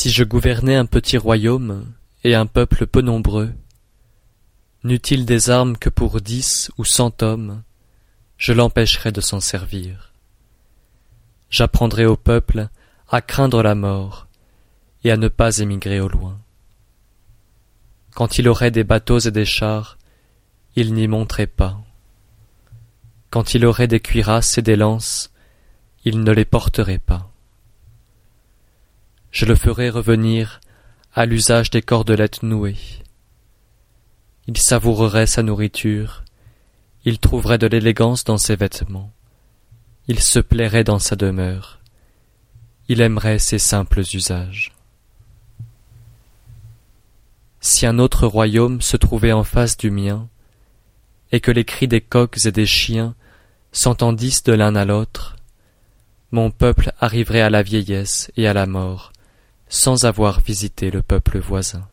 Si je gouvernais un petit royaume et un peuple peu nombreux, n'eût-il des armes que pour dix ou cent hommes, je l'empêcherais de s'en servir. J'apprendrais au peuple à craindre la mort et à ne pas émigrer au loin. Quand il aurait des bateaux et des chars, il n'y monterait pas. Quand il aurait des cuirasses et des lances, il ne les porterait pas. Je le ferai revenir à l'usage des cordelettes nouées. Il savourerait sa nourriture, il trouverait de l'élégance dans ses vêtements, il se plairait dans sa demeure, il aimerait ses simples usages. Si un autre royaume se trouvait en face du mien, et que les cris des coqs et des chiens s'entendissent de l'un à l'autre, mon peuple arriverait à la vieillesse et à la mort, sans avoir visité le peuple voisin.